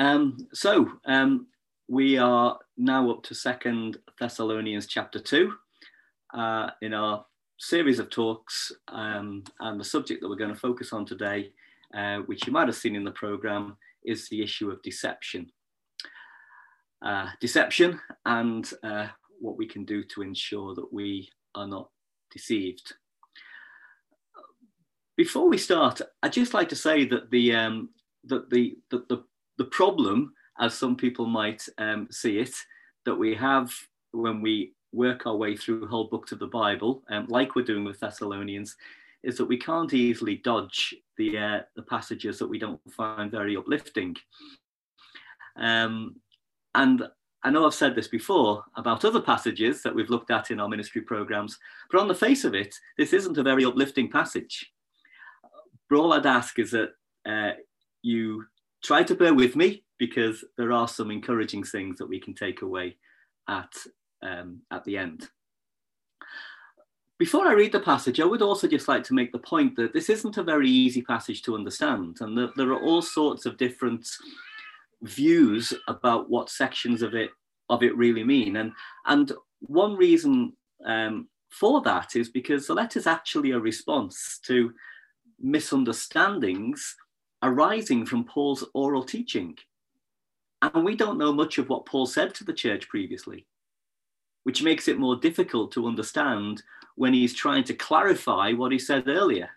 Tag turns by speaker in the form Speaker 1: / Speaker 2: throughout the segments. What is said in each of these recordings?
Speaker 1: Um, so um, we are now up to Second Thessalonians chapter two uh, in our series of talks, um, and the subject that we're going to focus on today, uh, which you might have seen in the program, is the issue of deception. Uh, deception and uh, what we can do to ensure that we are not deceived. Before we start, I'd just like to say that the um, that the, the, the the problem, as some people might um, see it, that we have when we work our way through whole books of the Bible, um, like we're doing with Thessalonians, is that we can't easily dodge the uh, the passages that we don't find very uplifting. Um, and I know I've said this before about other passages that we've looked at in our ministry programs, but on the face of it, this isn't a very uplifting passage. But all I'd ask is that uh, you try to bear with me because there are some encouraging things that we can take away at, um, at the end. Before I read the passage, I would also just like to make the point that this isn't a very easy passage to understand, and that there are all sorts of different views about what sections of it of it really mean. And and one reason um, for that is because the letter is actually a response to misunderstandings arising from Paul's oral teaching. And we don't know much of what Paul said to the church previously, which makes it more difficult to understand when he's trying to clarify what he said earlier.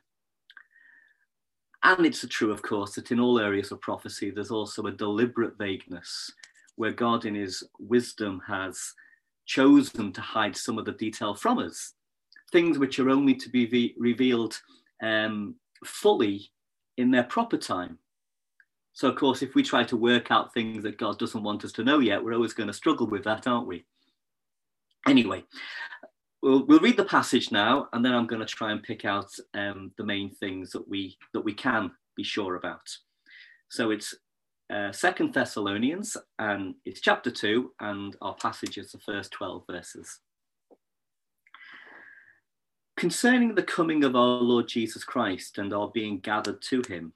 Speaker 1: And it's true, of course, that in all areas of prophecy, there's also a deliberate vagueness where God, in his wisdom, has chosen to hide some of the detail from us, things which are only to be revealed um, fully in their proper time. So, of course, if we try to work out things that God doesn't want us to know yet, we're always going to struggle with that, aren't we? Anyway, we'll, we'll read the passage now, and then I'm going to try and pick out um, the main things that we that we can be sure about. So it's uh, Second Thessalonians, and it's chapter two, and our passage is the first twelve verses. Concerning the coming of our Lord Jesus Christ and our being gathered to him,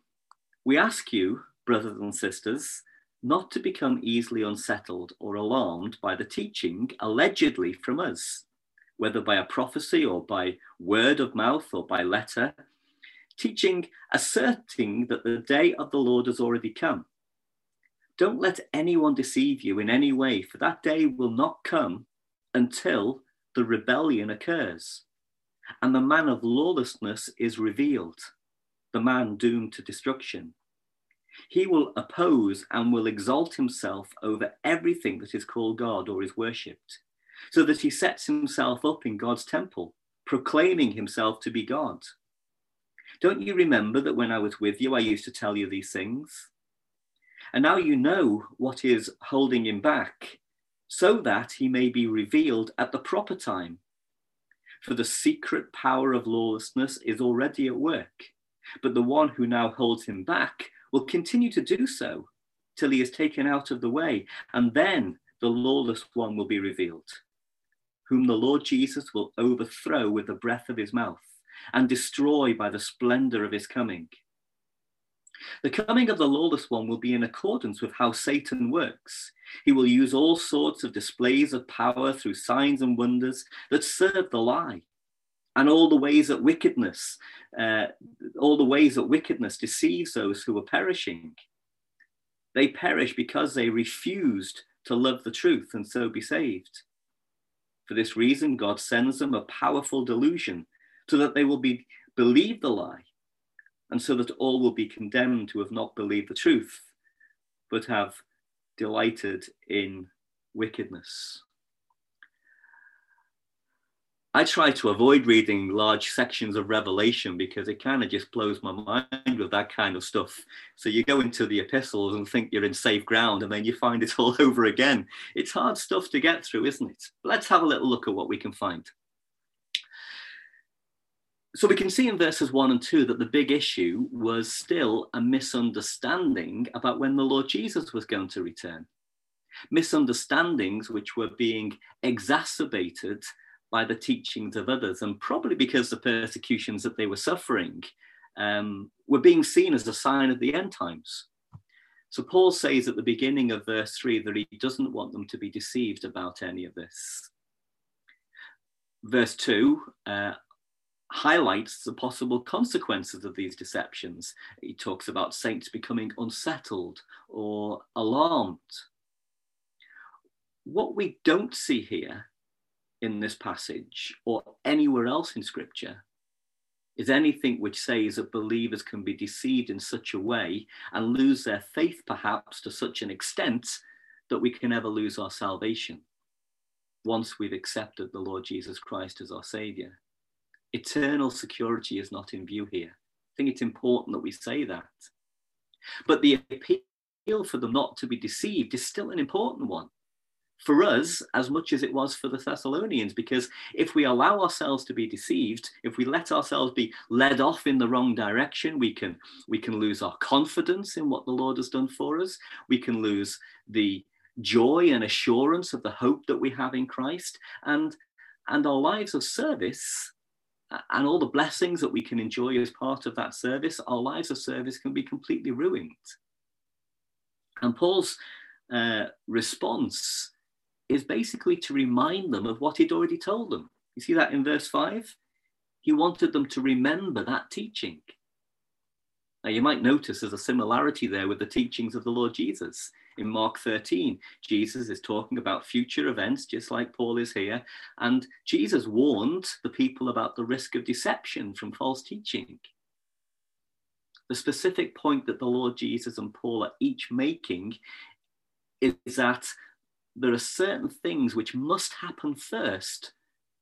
Speaker 1: we ask you, brothers and sisters, not to become easily unsettled or alarmed by the teaching allegedly from us, whether by a prophecy or by word of mouth or by letter, teaching asserting that the day of the Lord has already come. Don't let anyone deceive you in any way, for that day will not come until the rebellion occurs and the man of lawlessness is revealed, the man doomed to destruction. He will oppose and will exalt himself over everything that is called God or is worshipped, so that he sets himself up in God's temple, proclaiming himself to be God. Don't you remember that when I was with you, I used to tell you these things? And now you know what is holding him back, so that he may be revealed at the proper time. For the secret power of lawlessness is already at work, but the one who now holds him back will continue to do so till he is taken out of the way, and then the lawless one will be revealed, whom the Lord Jesus will overthrow with the breath of his mouth and destroy by the splendor of his coming. The coming of the lawless one will be in accordance with how Satan works. He will use all sorts of displays of power through signs and wonders that serve the lie. And all the ways that wickedness, uh, all the ways that wickedness deceives those who are perishing. They perish because they refused to love the truth and so be saved. For this reason, God sends them a powerful delusion so that they will be, believe the lie and so that all will be condemned who have not believed the truth, but have delighted in wickedness. I try to avoid reading large sections of Revelation because it kind of just blows my mind with that kind of stuff. So you go into the epistles and think you're in safe ground, and then you find it all over again. It's hard stuff to get through, isn't it? let's have a little look at what we can find so we can see in verses one and two that the big issue was still a misunderstanding about when the Lord Jesus was going to return. Misunderstandings which were being exacerbated by the teachings of others, and probably because the persecutions that they were suffering um, were being seen as a sign of the end times. So Paul says at the beginning of verse 3 that he doesn't want them to be deceived about any of this. Verse 2 uh, highlights the possible consequences of these deceptions. He talks about saints becoming unsettled or alarmed. What we don't see here in this passage or anywhere else in Scripture is anything which says that believers can be deceived in such a way and lose their faith perhaps to such an extent that we can ever lose our salvation once we've accepted the Lord Jesus Christ as our Saviour. Eternal security is not in view here. I think it's important that we say that. But the appeal for them not to be deceived is still an important one for us as much as it was for the Thessalonians, because if we allow ourselves to be deceived, if we let ourselves be led off in the wrong direction, we can we can lose our confidence in what the Lord has done for us. We can lose the joy and assurance of the hope that we have in Christ, and and our lives of service and all the blessings that we can enjoy as part of that service, our lives of service can be completely ruined. And Paul's uh, response is basically to remind them of what he'd already told them. You see that in verse 5? He wanted them to remember that teaching. Now, you might notice there's a similarity there with the teachings of the Lord Jesus. In Mark 13, Jesus is talking about future events, just like Paul is here. And Jesus warned the people about the risk of deception from false teaching. The specific point that the Lord Jesus and Paul are each making is that there are certain things which must happen first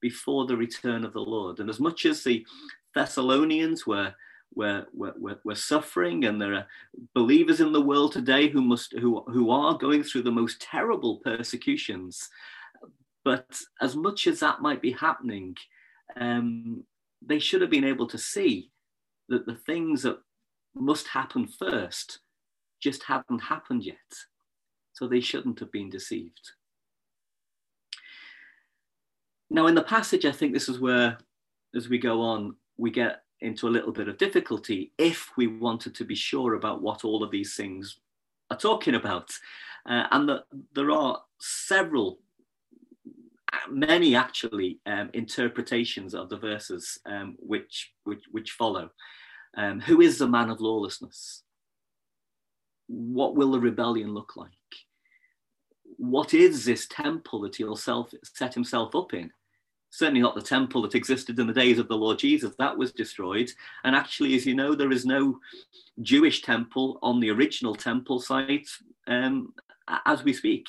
Speaker 1: before the return of the Lord. And as much as the Thessalonians were were, were, were suffering and there are believers in the world today who must who, who are going through the most terrible persecutions but as much as that might be happening um, they should have been able to see that the things that must happen first just haven't happened yet so they shouldn't have been deceived. Now, in the passage, I think this is where, as we go on, we get into a little bit of difficulty if we wanted to be sure about what all of these things are talking about. Uh, and the, there are several, many actually, um, interpretations of the verses um, which, which, which follow. Um, who is the man of lawlessness? What will the rebellion look like? what is this temple that he'll self, set himself up in? Certainly not the temple that existed in the days of the Lord Jesus, that was destroyed. And actually, as you know, there is no Jewish temple on the original temple site um, as we speak.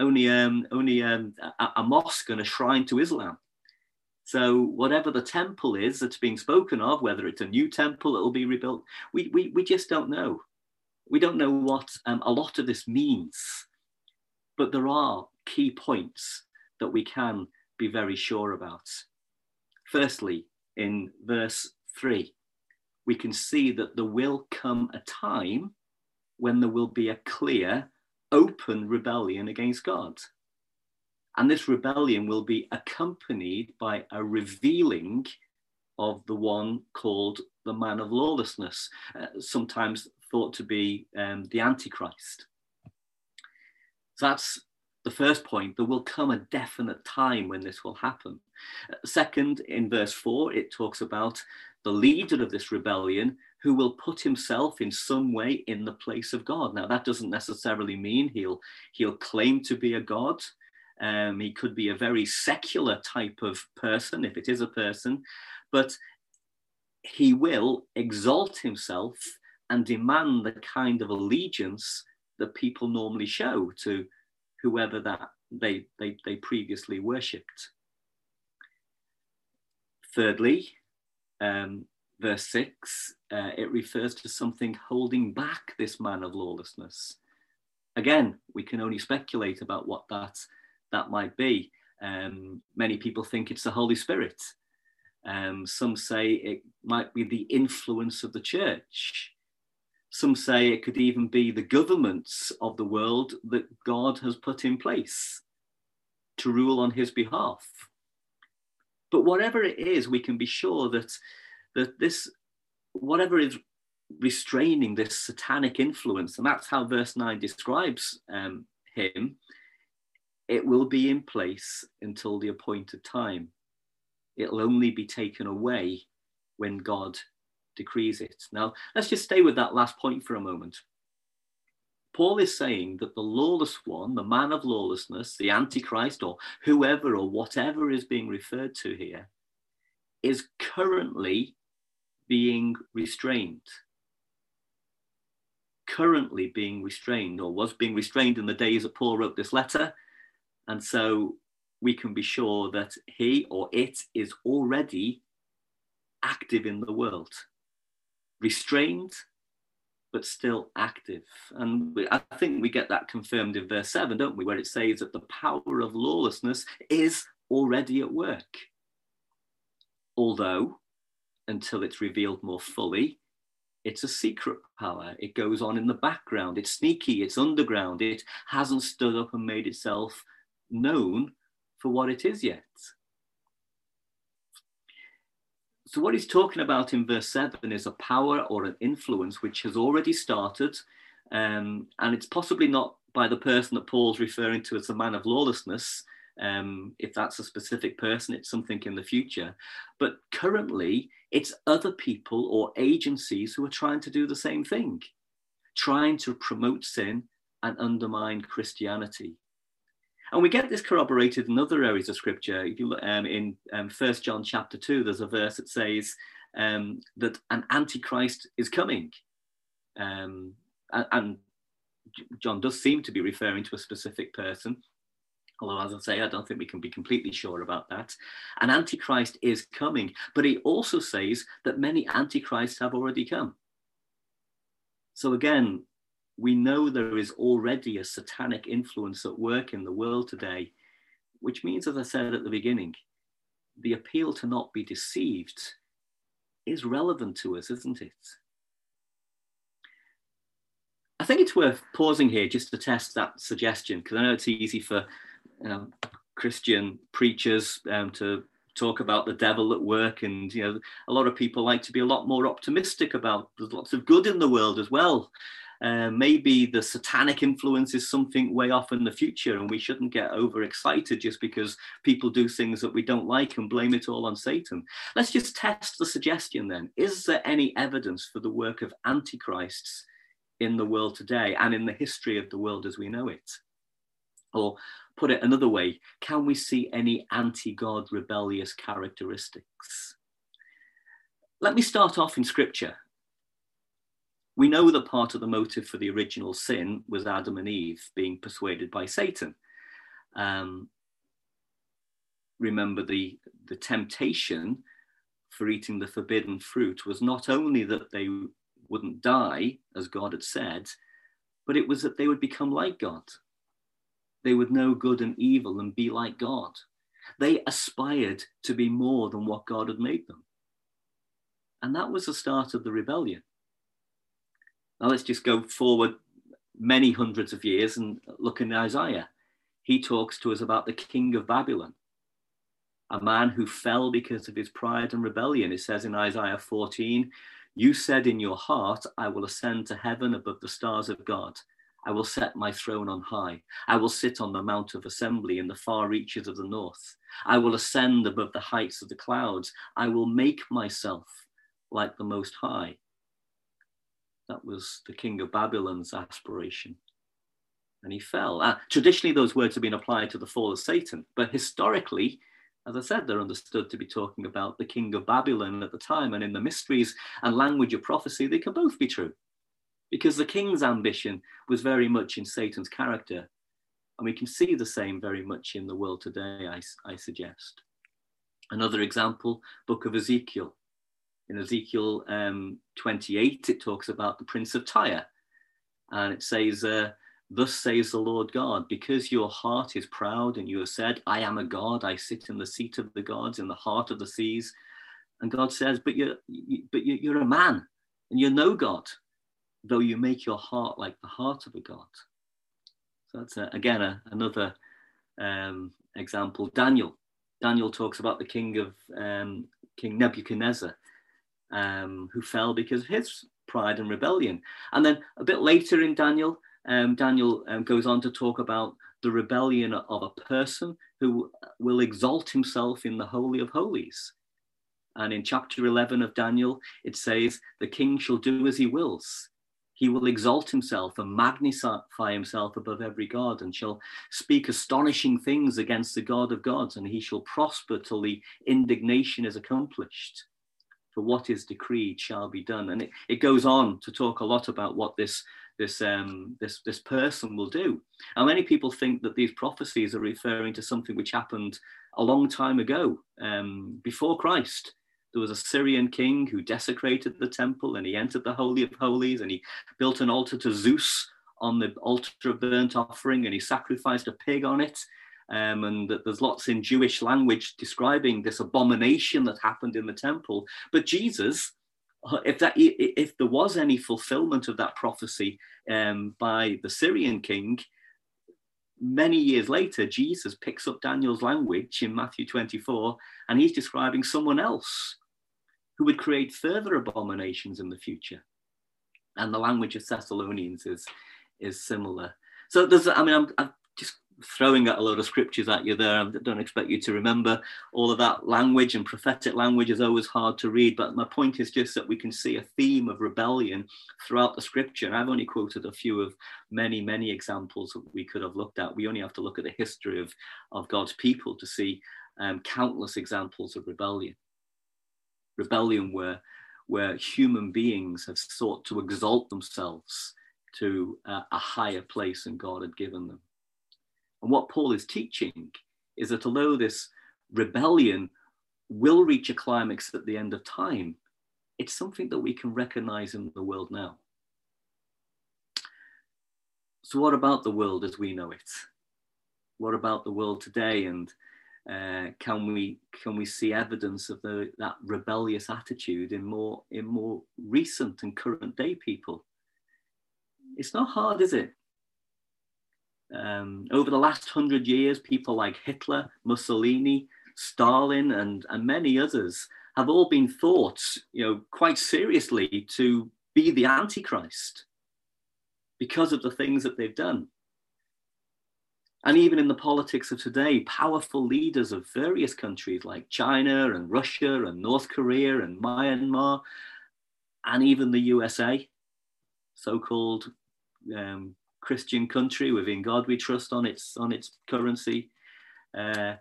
Speaker 1: Only, um, only um, a, a mosque and a shrine to Islam. So whatever the temple is that's being spoken of, whether it's a new temple that will be rebuilt, we, we, we just don't know. We don't know what um, a lot of this means. But there are key points that we can be very sure about. Firstly, in verse 3, we can see that there will come a time when there will be a clear, open rebellion against God. And this rebellion will be accompanied by a revealing of the one called the man of lawlessness, uh, sometimes thought to be um, the Antichrist. So that's the first point. There will come a definite time when this will happen. Second, in verse 4, it talks about the leader of this rebellion who will put himself in some way in the place of God. Now, that doesn't necessarily mean he'll, he'll claim to be a God. Um, he could be a very secular type of person, if it is a person, but he will exalt himself and demand the kind of allegiance that people normally show to whoever that they, they, they previously worshipped. Thirdly, um, verse 6, uh, it refers to something holding back this man of lawlessness. Again, we can only speculate about what that, that might be. Um, many people think it's the Holy Spirit. Um, some say it might be the influence of the church. Some say it could even be the governments of the world that God has put in place to rule on his behalf. But whatever it is, we can be sure that, that this, whatever is restraining this satanic influence. And that's how verse 9 describes um, him. It will be in place until the appointed time. It'll only be taken away when God decrees it. Now, let's just stay with that last point for a moment. Paul is saying that the lawless one, the man of lawlessness, the Antichrist, or whoever or whatever is being referred to here, is currently being restrained. Currently being restrained, or was being restrained in the days that Paul wrote this letter. And so we can be sure that he or it is already active in the world, restrained but still active. And we, I think we get that confirmed in verse 7, don't we, where it says that the power of lawlessness is already at work. Although, until it's revealed more fully, it's a secret power. It goes on in the background. It's sneaky. It's underground. It hasn't stood up and made itself known for what it is yet. So, what he's talking about in verse 7 is a power or an influence which has already started, um, and it's possibly not by the person that Paul's referring to as the man of lawlessness. Um, if that's a specific person, it's something in the future. But currently, it's other people or agencies who are trying to do the same thing, trying to promote sin and undermine Christianity. And we get this corroborated in other areas of scripture. If you look um, in um, 1 John chapter 2, there's a verse that says um, that an antichrist is coming. Um, and, and John does seem to be referring to a specific person. Although, as I say, I don't think we can be completely sure about that. An antichrist is coming, but he also says that many antichrists have already come. So, again, we know there is already a satanic influence at work in the world today, which means, as I said at the beginning, the appeal to not be deceived is relevant to us, isn't it? I think it's worth pausing here just to test that suggestion because I know it's easy for know, Christian preachers um, to talk about the devil at work, and you know a lot of people like to be a lot more optimistic about there's lots of good in the world as well. Uh, maybe the satanic influence is something way off in the future, and we shouldn't get overexcited just because people do things that we don't like and blame it all on Satan. Let's just test the suggestion then. Is there any evidence for the work of antichrists in the world today and in the history of the world as we know it? Or put it another way, can we see any anti God rebellious characteristics? Let me start off in scripture we know that part of the motive for the original sin was Adam and Eve being persuaded by Satan. Um, remember, the, the temptation for eating the forbidden fruit was not only that they wouldn't die, as God had said, but it was that they would become like God. They would know good and evil and be like God. They aspired to be more than what God had made them. And that was the start of the rebellion. Now let's just go forward many hundreds of years and look in Isaiah. He talks to us about the king of Babylon, a man who fell because of his pride and rebellion. It says in Isaiah 14, You said in your heart, I will ascend to heaven above the stars of God. I will set my throne on high. I will sit on the mount of assembly in the far reaches of the north. I will ascend above the heights of the clouds. I will make myself like the Most High. That was the king of Babylon's aspiration. And he fell. Uh, traditionally, those words have been applied to the fall of Satan, but historically, as I said, they're understood to be talking about the king of Babylon at the time. And in the mysteries and language of prophecy, they can both be true. Because the king's ambition was very much in Satan's character. And we can see the same very much in the world today, I, I suggest. Another example, book of Ezekiel in Ezekiel um, 28, it talks about the prince of Tyre. And it says, uh, Thus says the Lord God, because your heart is proud and you have said, I am a God, I sit in the seat of the gods, in the heart of the seas. And God says, But you're, you, but you're a man and you're no God, though you make your heart like the heart of a God. So that's, uh, again, a, another um, example. Daniel. Daniel talks about the king of um, King Nebuchadnezzar um, who fell because of his pride and rebellion. And then a bit later in Daniel, um, Daniel um, goes on to talk about the rebellion of a person who will exalt himself in the Holy of Holies. And in chapter 11 of Daniel, it says, The king shall do as he wills. He will exalt himself and magnify himself above every God, and shall speak astonishing things against the God of gods, and he shall prosper till the indignation is accomplished. For what is decreed shall be done. And it, it goes on to talk a lot about what this this um, this this person will do. And many people think that these prophecies are referring to something which happened a long time ago, um, before Christ. There was a Syrian king who desecrated the temple and he entered the Holy of Holies and he built an altar to Zeus on the altar of burnt offering and he sacrificed a pig on it. Um, and there's lots in Jewish language describing this abomination that happened in the temple. But Jesus, if that if there was any fulfillment of that prophecy um, by the Syrian king, many years later, Jesus picks up Daniel's language in Matthew 24, and he's describing someone else who would create further abominations in the future. And the language of Thessalonians is, is similar. So there's, I mean, I'm, I'm just throwing out a load of scriptures at you there. I don't expect you to remember all of that language, and prophetic language is always hard to read. But my point is just that we can see a theme of rebellion throughout the scripture. And I've only quoted a few of many, many examples that we could have looked at. We only have to look at the history of, of God's people to see um, countless examples of rebellion rebellion where, where human beings have sought to exalt themselves to uh, a higher place than God had given them. And what Paul is teaching is that although this rebellion will reach a climax at the end of time, it's something that we can recognize in the world now. So, what about the world as we know it? What about the world today? And uh, can we can we see evidence of the, that rebellious attitude in more in more recent and current day people? It's not hard, is it? Um, over the last hundred years, people like Hitler, Mussolini, Stalin, and, and many others have all been thought, you know, quite seriously to be the Antichrist because of the things that they've done. And even in the politics of today, powerful leaders of various countries like China and Russia and North Korea and Myanmar, and even the USA, so called um, Christian country within God we trust on its, on its currency. Uh,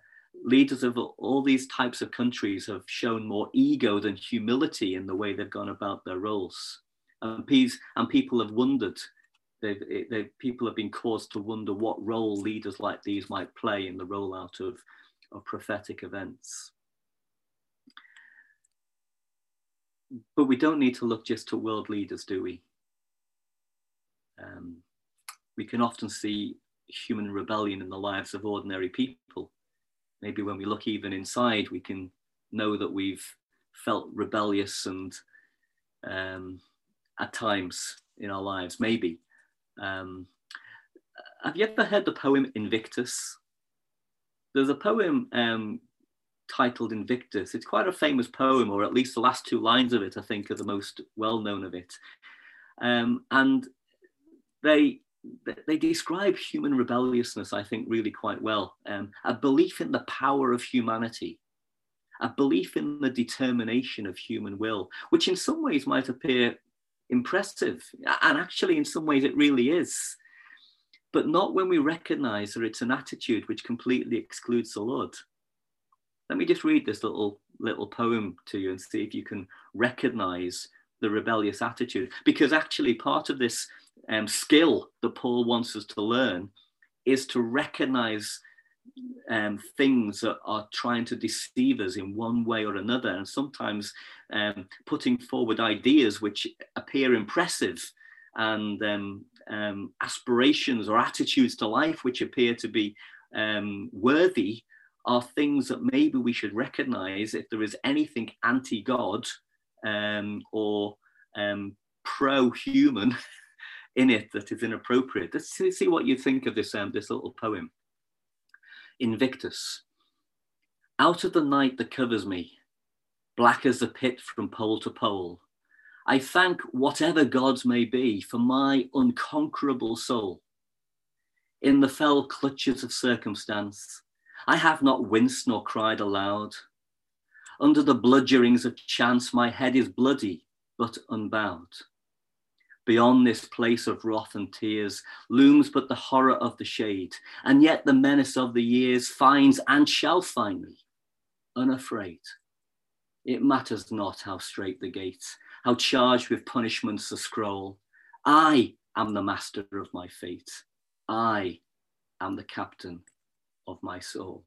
Speaker 1: leaders of all these types of countries have shown more ego than humility in the way they've gone about their roles. And, and people have wondered they've, they've, people have been caused to wonder what role leaders like these might play in the rollout of, of prophetic events. But we don't need to look just to world leaders, do we? Um, we can often see human rebellion in the lives of ordinary people. Maybe when we look even inside, we can know that we've felt rebellious and um, at times in our lives, maybe. Um, have you ever heard the poem Invictus? There's a poem um, titled Invictus. It's quite a famous poem, or at least the last two lines of it, I think, are the most well known of it. Um, and they they describe human rebelliousness, I think, really quite well. Um, a belief in the power of humanity, a belief in the determination of human will, which in some ways might appear impressive. And actually, in some ways, it really is. But not when we recognize that it's an attitude which completely excludes the Lord. Let me just read this little little poem to you and see if you can recognize the rebellious attitude. Because actually, part of this um, skill that Paul wants us to learn is to recognize um, things that are trying to deceive us in one way or another, and sometimes um, putting forward ideas which appear impressive and um, um aspirations or attitudes to life which appear to be um, worthy are things that maybe we should recognize if there is anything anti God um, or pro human in it that is inappropriate. Let's see what you think of this, um, this little poem. Invictus. Out of the night that covers me, black as the pit from pole to pole, I thank whatever gods may be for my unconquerable soul. In the fell clutches of circumstance, I have not winced nor cried aloud. Under the bludgeonings of chance, my head is bloody but unbowed. Beyond this place of wrath and tears looms but the horror of the shade, and yet the menace of the years finds and shall find me unafraid. It matters not how straight the gates, how charged with punishments the scroll. I am the master of my fate. I am the captain of my soul.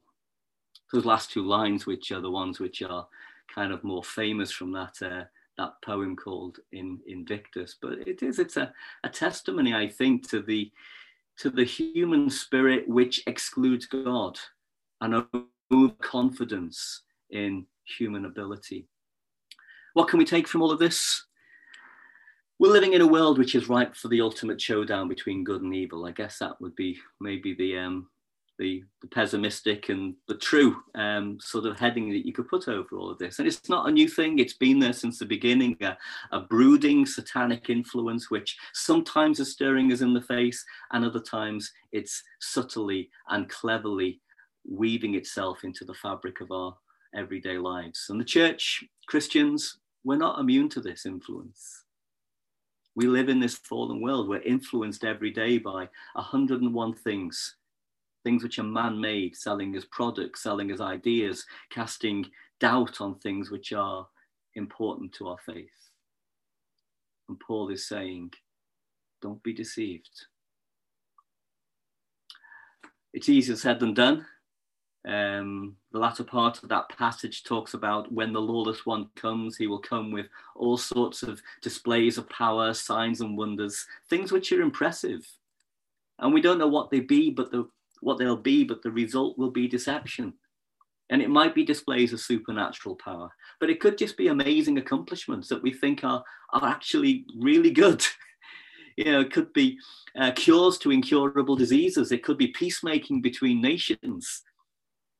Speaker 1: Those last two lines, which are the ones which are kind of more famous from that uh, that poem called in Invictus, but it is it's a, a testimony, I think, to the to the human spirit which excludes God and confidence in human ability. What can we take from all of this? We're living in a world which is ripe for the ultimate showdown between good and evil. I guess that would be maybe the um, the, the pessimistic and the true um, sort of heading that you could put over all of this. And it's not a new thing, it's been there since the beginning a, a brooding satanic influence, which sometimes is staring us in the face, and other times it's subtly and cleverly weaving itself into the fabric of our everyday lives. And the church, Christians, we're not immune to this influence. We live in this fallen world. We're influenced every day by 101 things things which are man made, selling as products, selling as ideas, casting doubt on things which are important to our faith. And Paul is saying, don't be deceived. It's easier said than done. Um, the latter part of that passage talks about when the lawless one comes, he will come with all sorts of displays of power, signs, and wonders, things which are impressive. And we don't know what they be, but the what they'll be, but the result will be deception. And it might be displays of supernatural power, but it could just be amazing accomplishments that we think are, are actually really good. you know, it could be uh, cures to incurable diseases. It could be peacemaking between nations,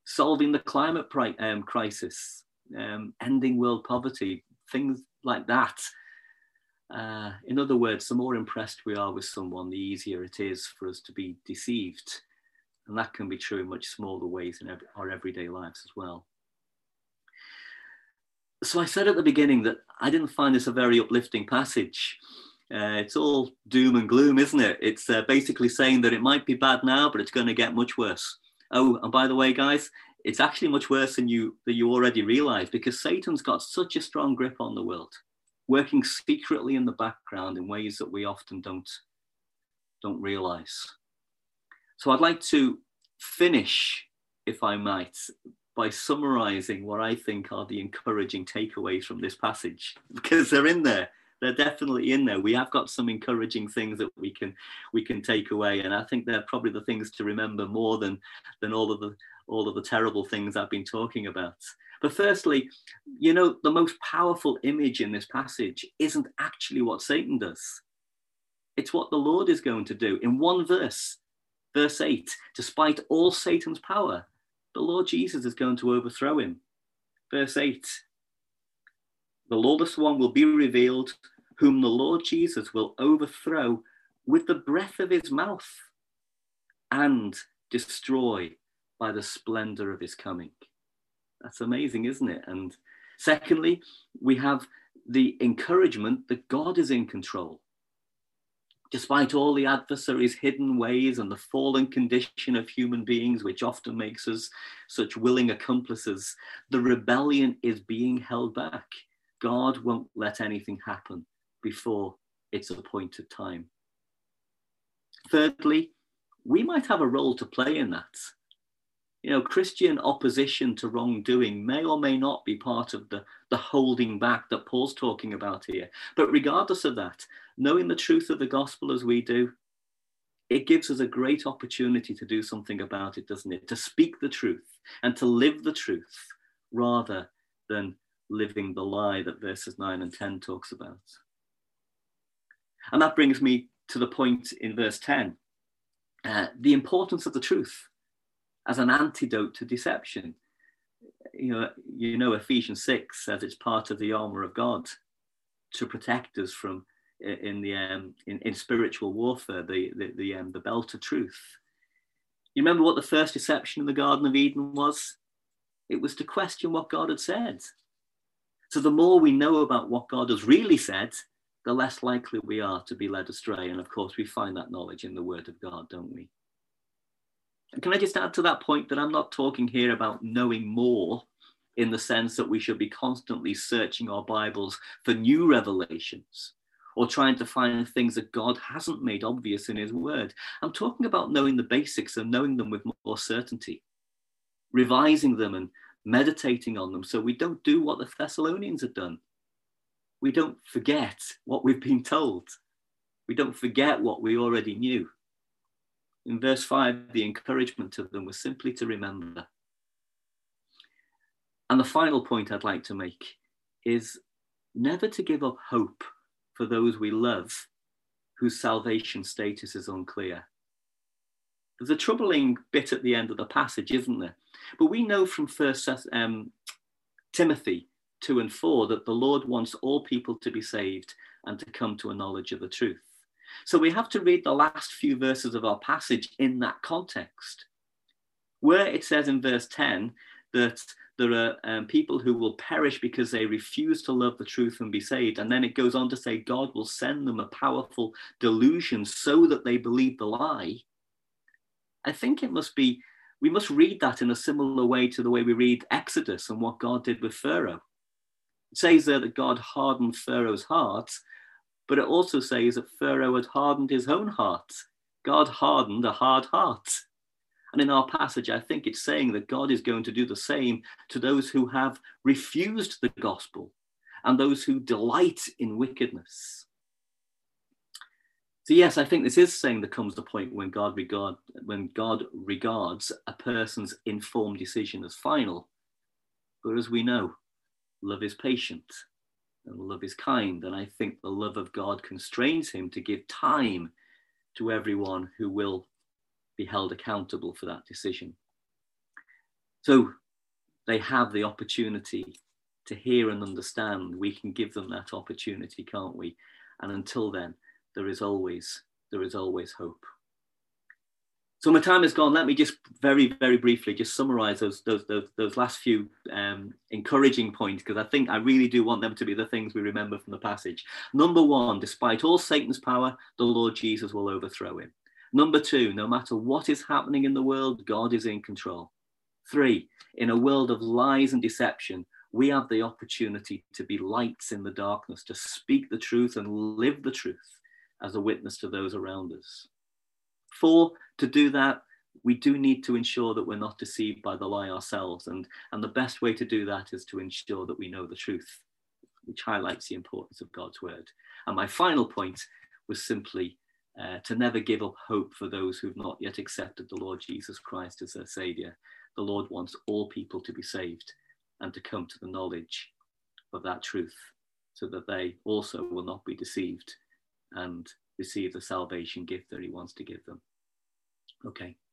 Speaker 1: solving the climate um, crisis, um, ending world poverty, things like that. Uh, in other words, the more impressed we are with someone, the easier it is for us to be deceived. And that can be true in much smaller ways in our everyday lives as well. So I said at the beginning that I didn't find this a very uplifting passage. Uh, it's all doom and gloom, isn't it? It's uh, basically saying that it might be bad now, but it's going to get much worse. Oh, and by the way, guys, it's actually much worse than you than you already realize because Satan's got such a strong grip on the world, working secretly in the background in ways that we often don't don't realize. So I'd like to finish, if I might, by summarizing what I think are the encouraging takeaways from this passage, because they're in there. They're definitely in there. We have got some encouraging things that we can we can take away, and I think they're probably the things to remember more than than all of the all of the terrible things I've been talking about. But firstly, you know, the most powerful image in this passage isn't actually what Satan does. It's what the Lord is going to do. In one verse, Verse 8 Despite all Satan's power, the Lord Jesus is going to overthrow him. Verse 8 The lawless one will be revealed, whom the Lord Jesus will overthrow with the breath of his mouth and destroy by the splendor of his coming. That's amazing, isn't it? And secondly, we have the encouragement that God is in control. Despite all the adversary's hidden ways and the fallen condition of human beings, which often makes us such willing accomplices, the rebellion is being held back. God won't let anything happen before its appointed time. Thirdly, we might have a role to play in that. You know, Christian opposition to wrongdoing may or may not be part of the, the holding back that Paul's talking about here. But regardless of that, knowing the truth of the gospel as we do, it gives us a great opportunity to do something about it, doesn't it? To speak the truth and to live the truth rather than living the lie that verses 9 and 10 talks about. And that brings me to the point in verse 10 uh, the importance of the truth as an antidote to deception. You know, you know, Ephesians 6 says it's part of the armor of God. to protect us from in the um, in, in spiritual warfare, the the the, um, the belt of truth. You remember what the first deception in the Garden of Eden was? It was to question what God had said. So the more we know about what God has really said, the less likely we are to be led astray. And of course, we find that knowledge in the Word of God, don't we? And can I just add to that point that I'm not talking here about knowing more in the sense that we should be constantly searching our Bibles for new revelations or trying to find things that God hasn't made obvious in His Word. I'm talking about knowing the basics and knowing them with more certainty, revising them and meditating on them so we don't do what the Thessalonians had done. We don't forget what we've been told, we don't forget what we already knew. In verse 5, the encouragement to them was simply to remember. And the final point I'd like to make is never to give up hope for those we love whose salvation status is unclear. There's a troubling bit at the end of the passage, isn't there? But we know from First um, Timothy 2 and 4 that the Lord wants all people to be saved and to come to a knowledge of the truth. So we have to read the last few verses of our passage in that context. Where it says in verse 10 that there are um, people who will perish because they refuse to love the truth and be saved. And then it goes on to say God will send them a powerful delusion so that they believe the lie. I think it must be, we must read that in a similar way to the way we read Exodus and what God did with Pharaoh. It says there that God hardened Pharaoh's heart, but it also says that Pharaoh had hardened his own heart. God hardened a hard heart. And in our passage, I think it's saying that God is going to do the same to those who have refused the gospel and those who delight in wickedness. So yes, I think this is saying there comes a point when God regard when God regards a person's informed decision as final. But as we know, love is patient and love is kind. And I think the love of God constrains him to give time to everyone who will be held accountable for that decision. So they have the opportunity to hear and understand. We can give them that opportunity, can't we? And until then, there is always there is always hope. So my time is gone. Let me just very, very briefly just summarize those those those, those last few um, encouraging points because I think I really do want them to be the things we remember from the passage. Number one, despite all Satan's power, the Lord Jesus will overthrow him. Number two, no matter what is happening in the world, God is in control. Three, in a world of lies and deception, we have the opportunity to be lights in the darkness, to speak the truth and live the truth as a witness to those around us. Four, to do that, we do need to ensure that we're not deceived by the lie ourselves. And, and the best way to do that is to ensure that we know the truth, which highlights the importance of God's word. And my final point was simply uh, to never give up hope for those who've not yet accepted the Lord Jesus Christ as their Saviour. The Lord wants all people to be saved and to come to the knowledge of that truth so that they also will not be deceived and receive the salvation gift that He wants to give them. Okay,